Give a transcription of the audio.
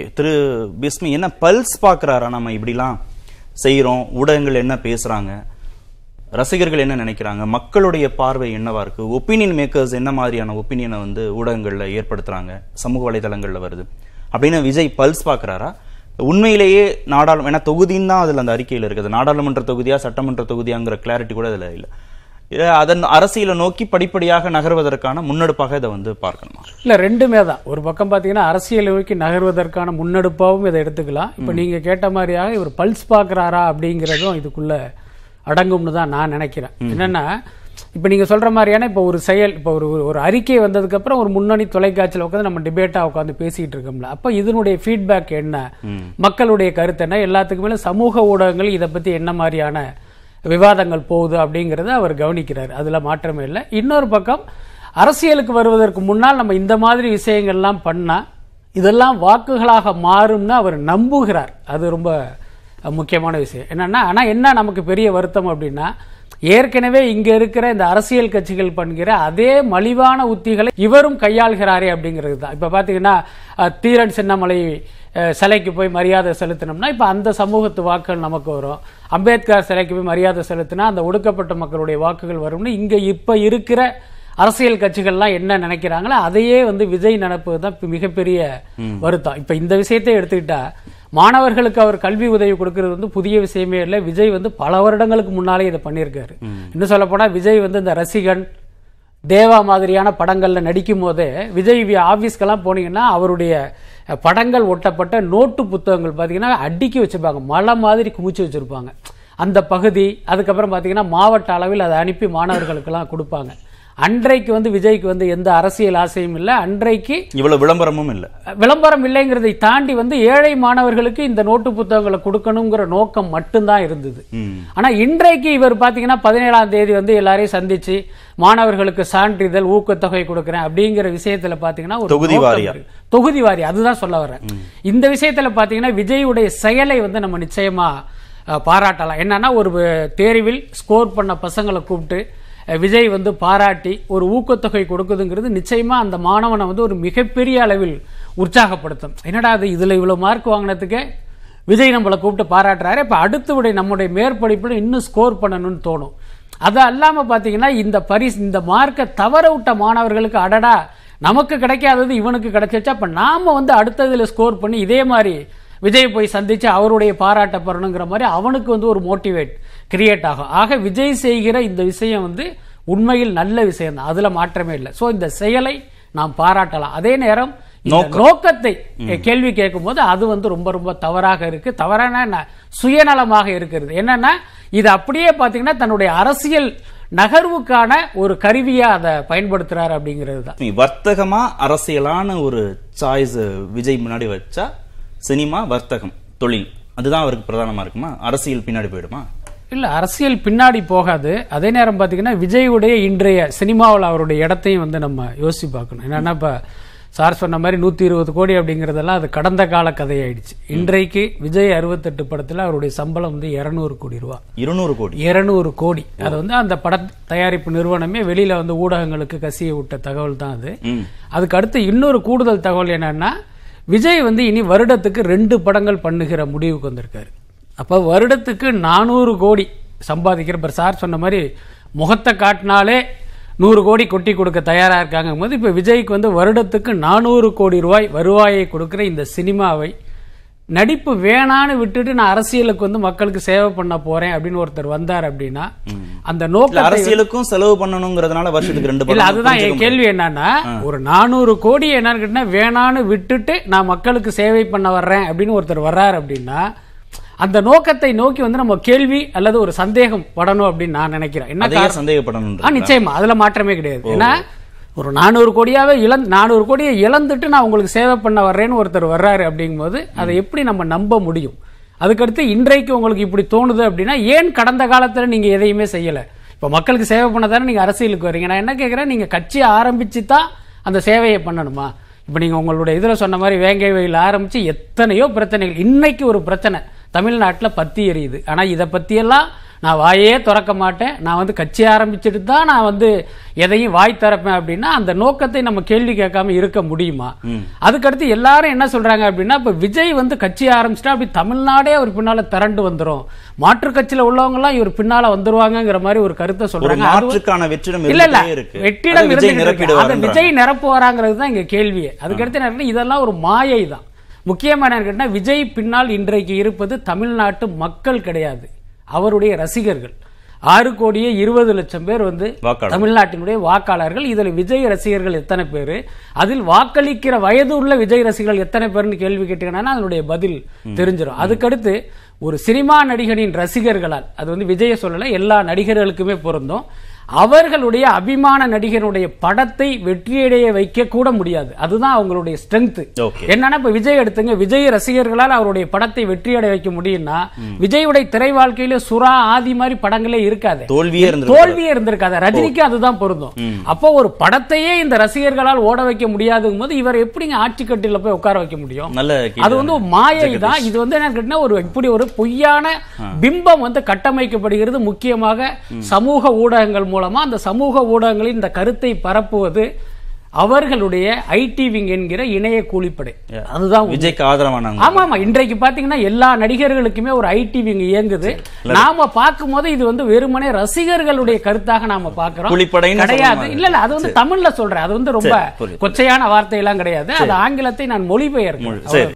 திரு பிஸ்மி என்ன பல்ஸ் பார்க்குறாரா நம்ம இப்படிலாம் செய்கிறோம் ஊடகங்கள் என்ன பேசுகிறாங்க ரசிகர்கள் என்ன நினைக்கிறாங்க மக்களுடைய பார்வை என்னவா இருக்கு ஒப்பீனியன் மேக்கர்ஸ் என்ன மாதிரியான ஒப்பீனியனை வந்து ஊடகங்களில் ஏற்படுத்துறாங்க சமூக வலைதளங்களில் வருது அப்படின்னு விஜய் பல்ஸ் பார்க்குறாரா? உண்மையிலேயே நாடாளு ஏன்னா தொகுதின்னு தான் அதில் அந்த அறிக்கையில் இருக்குது நாடாளுமன்ற தொகுதியா சட்டமன்ற தொகுதியாங்கிற கிளாரிட்டி கூட அதில் இல்லை. அதன் அரசியலை நோக்கி படிப்படியாக நகர்வதற்கான முன்னெடுப்பாக இதை வந்து பார்க்கணுமா? இல்ல ரெண்டுமே தான். ஒரு பக்கம் பாத்தீங்கன்னா அரசியலை நோக்கி நகர்வதற்கான முன்னெடுப்பாகவும் இதை எடுத்துக்கலாம். இப்ப நீங்க கேட்ட மாதிரியாக இவர் பல்ஸ் பாக்குறாரா அப்படிங்கிறதும் இதுக்குள்ள அடங்கும்னு தான் நான் நினைக்கிறேன். என்னன்னா இப்ப நீங்க சொல்ற மாதிரியான இப்ப ஒரு செயல் இப்ப ஒரு ஒரு அறிக்கை வந்ததுக்கு அப்புறம் ஒரு முன்னணி தொலைக்காட்சியில் உட்காந்து நம்ம டிபேட்டா உட்காந்து பேசிட்டு இருக்கோம்ல. அப்ப இதனுடைய ஃபீட்பேக் என்ன? மக்களுடைய கருத்து என்ன? எல்லாத்துக்கு மேல சமூக ஊடகங்கள் இதை பத்தி என்ன மாதிரியான விவாதங்கள் போகுது அப்படிங்கிறத அவர் கவனிக்கிறார். அதில் மாற்றமே இல்லை. இன்னொரு பக்கம் அரசியலுக்கு வருவதற்கு முன்னால் நம்ம இந்த மாதிரி விஷயங்கள்லாம் பண்ணால் இதெல்லாம் வாக்குகளாக மாறும்னு அவர் நம்புகிறார். அது ரொம்ப முக்கியமான விஷயம். என்னென்னா ஆனால் என்ன நமக்கு பெரிய வருத்தம் அப்படின்னா ஏற்கனவே இங்க இருக்கிற இந்த அரசியல் கட்சிகள் பண்ணுகிற அதே மலிவான உத்திகளை இவரும் கையாள்கிறாரே அப்படிங்கிறது தான். இப்ப பாத்தீங்கன்னா தீரன் சின்னமலை சிலைக்கு போய் மரியாதை செலுத்தினோம்னா இப்ப அந்த சமூகத்து வாக்குகள் நமக்கு வரும். அம்பேத்கர் சிலைக்கு போய் மரியாதை செலுத்தினா அந்த ஒடுக்கப்பட்ட மக்களுடைய வாக்குகள் வரும்னு இங்க இப்ப இருக்கிற அரசியல் கட்சிகள்லாம் என்ன நினைக்கிறாங்களோ அதையே வந்து விஜய் நினைப்பது தான் மிகப்பெரிய வருத்தம். இப்ப இந்த விஷயத்தை எடுத்துக்கிட்டா மாணவர்களுக்கு அவர் கல்வி உதவி கொடுக்கிறது வந்து புதிய விஷயமே இல்லை. விஜய் வந்து பல வருடங்களுக்கு முன்னாலே இதை பண்ணியிருக்காரு. இன்னும் சொல்ல போனா விஜய் வந்து இந்த ரசிகன் தேவா மாதிரியான படங்கள்ல நடிக்கும் போதே விஜய் ஆபீஸ்க்கெல்லாம் போனீங்கன்னா அவருடைய படங்கள் ஒட்டப்பட்ட நோட்டு புத்தகங்கள் பாத்தீங்கன்னா அடுக்கி வச்சிருப்பாங்க. மலை மாதிரி குமிச்சு வச்சிருப்பாங்க. அந்த பகுதி அதுக்கப்புறம் பாத்தீங்கன்னா மாவட்ட அளவில் அதை அனுப்பி மாணவர்களுக்கெல்லாம் கொடுப்பாங்க. அன்றைக்கு வந்து விஜய்க்கு வந்து எந்த அரசியல் ஆசையும் இல்லை. அன்றைக்கு இவ்வளவு விளம்பரமும் இல்ல. விளம்பரம் இல்லைங்கிறதை தாண்டி வந்து ஏழை மாணவர்களுக்கு இந்த நோட்டு புத்தகங்களை கொடுக்கணுங்கிற நோக்கம் மட்டும்தான் இருந்தது. ஆனா இன்றைக்கு இவர் பாத்தீங்கன்னா பதினேழாம் தேதி வந்து எல்லாரையும் சந்திச்சு மாணவர்களுக்கு சான்றிதழ் ஊக்கத்தொகை கொடுக்கிறேன் அப்படிங்கிற விஷயத்துல பாத்தீங்கன்னா ஒரு தொகுதி நோக்கம் வாரியா. இருக்கு. தொகுதி வாரி அதுதான் சொல்ல வரேன் இந்த விஷயத்துல பாத்தீங்கன்னா விஜயுடைய செயலை வந்து நம்ம நிச்சயமா பாராட்டலாம். என்னன்னா ஒரு தேர்வில் ஸ்கோர் பண்ண பசங்களை கூப்பிட்டு விஜய் வந்து பாராட்டி ஒரு ஊக்கத்தொகை கொடுக்குதுங்கிறது நிச்சயமா அந்த மாணவனை வந்து ஒரு மிகப்பெரிய அளவில் உற்சாகப்படுத்தும். என்னடா அது இதுல இவ்வளவு மார்க் வாங்கினதுக்கே? விஜய் நம்மளை கூப்பிட்டு பாராட்டுறாரு. இப்போ அடுத்த விட நம்முடைய மேற்படிப்பில் இன்னும் ஸ்கோர் பண்ணணும்னு தோணும். அது அல்லாமல் பார்த்தீங்கன்னா இந்த பரிசு இந்த மார்க்கை தவற விட்ட மாணவர்களுக்கு அடடா நமக்கு கிடைக்காதது இவனுக்கு கிடைச்சிச்சா அப்போ நாம் வந்து அடுத்ததில் ஸ்கோர் பண்ணி இதே மாதிரி விஜய் போய் சந்தித்து அவருடைய பாராட்ட பெறணுங்கிற மாதிரி அவனுக்கு வந்து ஒரு மோட்டிவேட் கிரியேட் ஆகும். ஆக விஜய் செய்கிற இந்த விஷயம் வந்து உண்மையில் நல்ல விஷயம் தான் அதுல மாற்றமே இல்லை. சோ இந்த செயலை நாம் பாராட்டலாம். அதே நேரம் நோக்கத்தை கேள்வி கேட்கும்போது அது வந்து ரொம்ப ரொம்ப தவறாக இருக்கு. தவறான? சுயநலமாக இருக்கிறது. என்னன்னா இது அப்படியே பாத்தீங்கன்னா தன்னுடைய அரசியல் நகர்வுக்கான ஒரு கருவியா அதை பயன்படுத்துறாரு அப்படிங்கிறது தான். வர்த்தகமா அரசியலான ஒரு சாய்ஸ் விஜய் முன்னாடி வச்சா சினிமா வர்த்தகம் தொழில். அதுதான் அவருக்கு பிரதானமா இருக்குமா? அரசியல் பின்னாடி போயிடுமா? இல்ல அரசியல் பின்னாடி போகாது. அதே நேரம் பாத்தீங்கன்னா விஜயுடைய இன்றைய சினிமாவில் அவருடைய இடத்தையும் வந்து நம்ம யோசிச்சு பார்க்கணும். என்னன்னா இப்ப சார் சொன்ன மாதிரி நூத்தி இருபது கோடி அப்படிங்கறதெல்லாம் அது கடந்த கால கதையாயிடுச்சு. இன்றைக்கு விஜய் அறுபத்தெட்டு படத்துல அவருடைய சம்பளம் வந்து இருநூறு கோடி ரூபாய் இருநூறு கோடி. இருநூறு கோடி. அது வந்து அந்த பட தயாரிப்பு நிறுவனமே வெளியில வந்து ஊடகங்களுக்கு கசிய விட்ட தகவல் தான் அது. அதுக்கு அடுத்து இன்னொரு கூடுதல் தகவல் என்னன்னா விஜய் வந்து இனி வருடத்துக்கு ரெண்டு படங்கள் பண்ணுகிற முடிவுக்கு வந்திருக்காரு. அப்ப வருடத்துக்கு நானூறு கோடி சம்பாதிக்கிற இப்ப சார் சொன்ன மாதிரி முகத்தை காட்டினாலே நூறு கோடி கொட்டி கொடுக்க தயாரா இருக்காங்க போது இப்ப விஜய்க்கு வந்து வருடத்துக்கு நானூறு கோடி ரூபாய் வருவாயை கொடுக்கிற இந்த சினிமாவை நடிப்பு வேணான்னு விட்டுட்டு நான் அரசியலுக்கு வந்து மக்களுக்கு சேவை பண்ண போறேன் அப்படின்னு ஒருத்தர் வந்தார் அப்படின்னா அந்த நோக்கத்தை அரசியலுக்கும் செலவு பண்ணணுங்கிறதுனால வருஷத்துக்கு ரெண்டு இல்ல அதுதான் என் கேள்வி என்னன்னா ஒரு நானூறு கோடி என்னன்னு கேட்டா வேணான்னு விட்டுட்டு நான் மக்களுக்கு சேவை பண்ண வர்றேன் அப்படின்னு ஒருத்தர் வர்றாரு அப்படின்னா அந்த நோக்கத்தை நோக்கி வந்து நம்ம கேள்வி அல்லது ஒரு சந்தேகம் படணும் அப்படின்னு நான் நினைக்கிறேன். என்ன? சந்தேகப்படணும் நிச்சயமா. அதுல மாற்றமே கிடையாது. ஏன்னா ஒரு நானூறு கோடியாவே இழந்து நானூறு கோடியை இழந்துட்டு நான் உங்களுக்கு சேவை பண்ண வர்றேன்னு ஒருத்தர் வர்றாரு அப்படிங்கும்போது அதை எப்படி நம்ம நம்ப முடியும்? அதுக்கடுத்து இன்றைக்கு உங்களுக்கு இப்படி தோணுது அப்படின்னா ஏன் கடந்த காலத்துல நீங்க எதையுமே செய்யல? இப்ப மக்களுக்கு சேவை பண்ண தானே நீங்க அரசியலுக்கு வரீங்க நான் என்ன கேட்கிறேன் நீங்க கட்சியை ஆரம்பிச்சு தான் அந்த சேவையை பண்ணணுமா? இப்ப நீங்க உங்களுடைய இதுல சொன்ன மாதிரி வேங்கை வயல் ஆரம்பிச்சு எத்தனையோ பிரச்சனைகள். இன்னைக்கு ஒரு பிரச்சனை. தமிழ்நாட்டுல பத்தி எரியுது. ஆனா இதை பத்தியெல்லாம் நான் வாயே திறக்க மாட்டேன். நான் வந்து கட்சி ஆரம்பிச்சுட்டு தான் நான் வந்து எதையும் வாய் திறப்பேன் அப்படின்னா அந்த நோக்கத்தை நம்ம கேள்வி கேட்காம இருக்க முடியுமா? அதுக்கடுத்து எல்லாரும் என்ன சொல்றாங்க அப்படின்னா இப்ப விஜய் வந்து கட்சி ஆரம்பிச்சிட்டா அப்படி தமிழ்நாடே அவர் பின்னால திரண்டு வந்துரும். மாற்று கட்சியில உள்ளவங்க எல்லாம் இவர் பின்னால வந்துருவாங்கங்கிற மாதிரி ஒரு கருத்தை சொல்றாங்க. வெற்றிடம் இல்ல இல்ல. வெற்றிடம் அதை விஜய் இருந்துகிட்டு இருக்கு. அதை விஜய் நிரப்புவாராங்கிறது தான் இங்க கேள்வியே. அதுக்கடுத்து என்ன இதெல்லாம் ஒரு மாயை தான் முக்கியமான என்னன்னு கேட்டா விஜய் பின்னால் இன்றைக்கு இருப்பது தமிழ்நாட்டு மக்கள் கிடையாது. அவருடைய ரசிகர்கள். ஆறு கோடியே இருபது லட்சம் பேர் வந்து. தமிழ்நாட்டினுடைய வாக்காளர்கள். இதுல விஜய் ரசிகர்கள் எத்தனை பேர்? அதில் வாக்களிக்கிற வயது உள்ள விஜய் ரசிகர்கள் எத்தனை பேர்னு கேள்வி கேட்டீங்கன்னா அதனுடைய பதில் தெரிஞ்சிடும் அதுக்கடுத்து ஒரு சினிமா நடிகனின் ரசிகர்களால் அது வந்து விஜய சொல்லல எல்லா நடிகர்களுக்குமே பொருந்தும். அவர்களுடைய அபிமான நடிகனுடைய படத்தை வெற்றியடைய வைக்க கூட முடியாது. அதுதான் அவங்களுடைய ஸ்ட்ரென்த். என்னன்னா இப்ப விஜய் எடுத்துங்க. விஜய் ரசிகர்களால் அவருடைய படத்தை வெற்றியடைய வைக்க முடியும்னா விஜயுடைய திரை வாழ்க்கையில சுறா ஆதி மாதிரி படங்களே இருக்காது. தோல்வியே இருந்திருக்காது. தோல்வியே இருந்திருக்காது. ரஜினிக்கு அதுதான் பொருந்தும். அப்போ ஒரு படத்தையே இந்த ரசிகர்களால் ஓட வைக்க முடியாதுங்கும் போது இவர் எப்படிங்க ஆட்சி கட்டில போய் உட்கார வைக்க முடியும்? அது வந்து மாயை தான். இது வந்து என்ன கேட்டீங்கன்னா ஒரு இப்படி ஒரு பொய்யான பிம்பம் வந்து கட்டமைக்கப்படுகிறது. முக்கியமாக சமூக ஊடகங்கள் மூலமா அந்த சமூக ஊடகங்களில் இந்த கருத்தை பரப்புவது அவர்களுடைய ஐடி விங் என்கிற இணைய கூலிப்படை. அதுதான். விஜய்க்கு ஆதரவானாங்க. ஆமா ஆமா இன்றைக்கு பாத்தீங்கன்னா எல்லா நடிகர்களுக்குமே ஒரு ஐடி விங் இயங்குது. நாம பார்க்கும்போது இது வந்து வெறுமனே ரசிகர்களுடைய கருத்தாக நாம பாக்குறோம் கிடையாது. இல்ல இல்ல அது வந்து தமிழ்ல சொல்றேன். அது வந்து ரொம்ப. கொச்சையான வார்த்தை எல்லாம் கிடையாது. அது ஆங்கிலத்தை நான் மொழிபெயர்க்கிறேன். சரி.